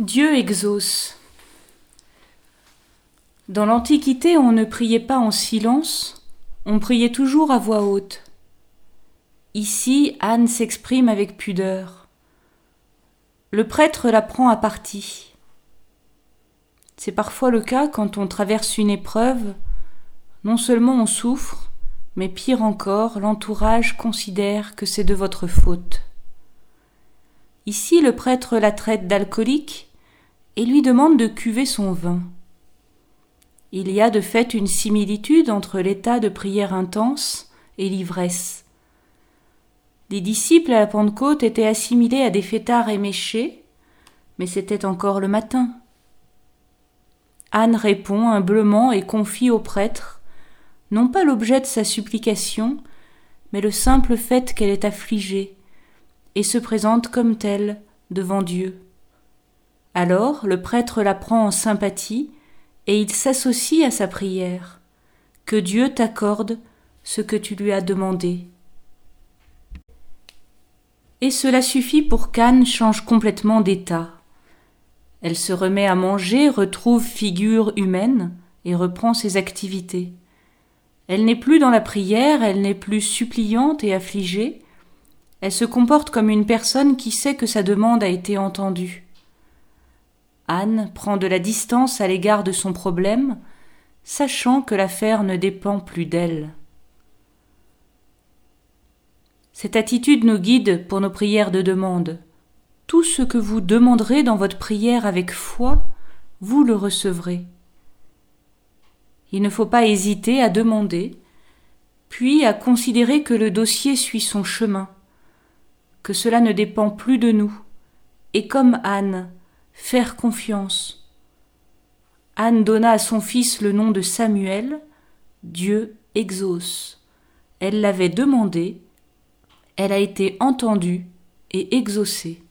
Dieu exauce. Dans l'Antiquité, on ne priait pas en silence, on priait toujours à voix haute. Ici, Anne s'exprime avec pudeur. Le prêtre la prend à partie. C'est parfois le cas quand on traverse une épreuve. Non seulement on souffre, mais pire encore, l'entourage considère que c'est de votre faute. Ici, le prêtre la traite d'alcoolique et lui demande de cuver son vin. Il y a de fait une similitude entre l'état de prière intense et l'ivresse. Les disciples à la Pentecôte étaient assimilés à des fêtards éméchés, mais c'était encore le matin. Anne répond humblement et confie au prêtre non pas l'objet de sa supplication, mais le simple fait qu'elle est affligée, et se présente comme telle devant Dieu. Alors le prêtre la prend en sympathie et il s'associe à sa prière. Que Dieu t'accorde ce que tu lui as demandé. Et cela suffit pour qu'Anne change complètement d'état. Elle se remet à manger, retrouve figure humaine et reprend ses activités. Elle n'est plus dans la prière, elle n'est plus suppliante et affligée, elle se comporte comme une personne qui sait que sa demande a été entendue. Anne prend de la distance à l'égard de son problème, sachant que l'affaire ne dépend plus d'elle. Cette attitude nous guide pour nos prières de demande. Tout ce que vous demanderez dans votre prière avec foi, vous le recevrez. Il ne faut pas hésiter à demander, puis à considérer que le dossier suit son chemin, que cela ne dépend plus de nous, et comme Anne, faire confiance. Anne donna à son fils le nom de Samuel, Dieu exauce. Elle l'avait demandé, elle a été entendue et exaucée.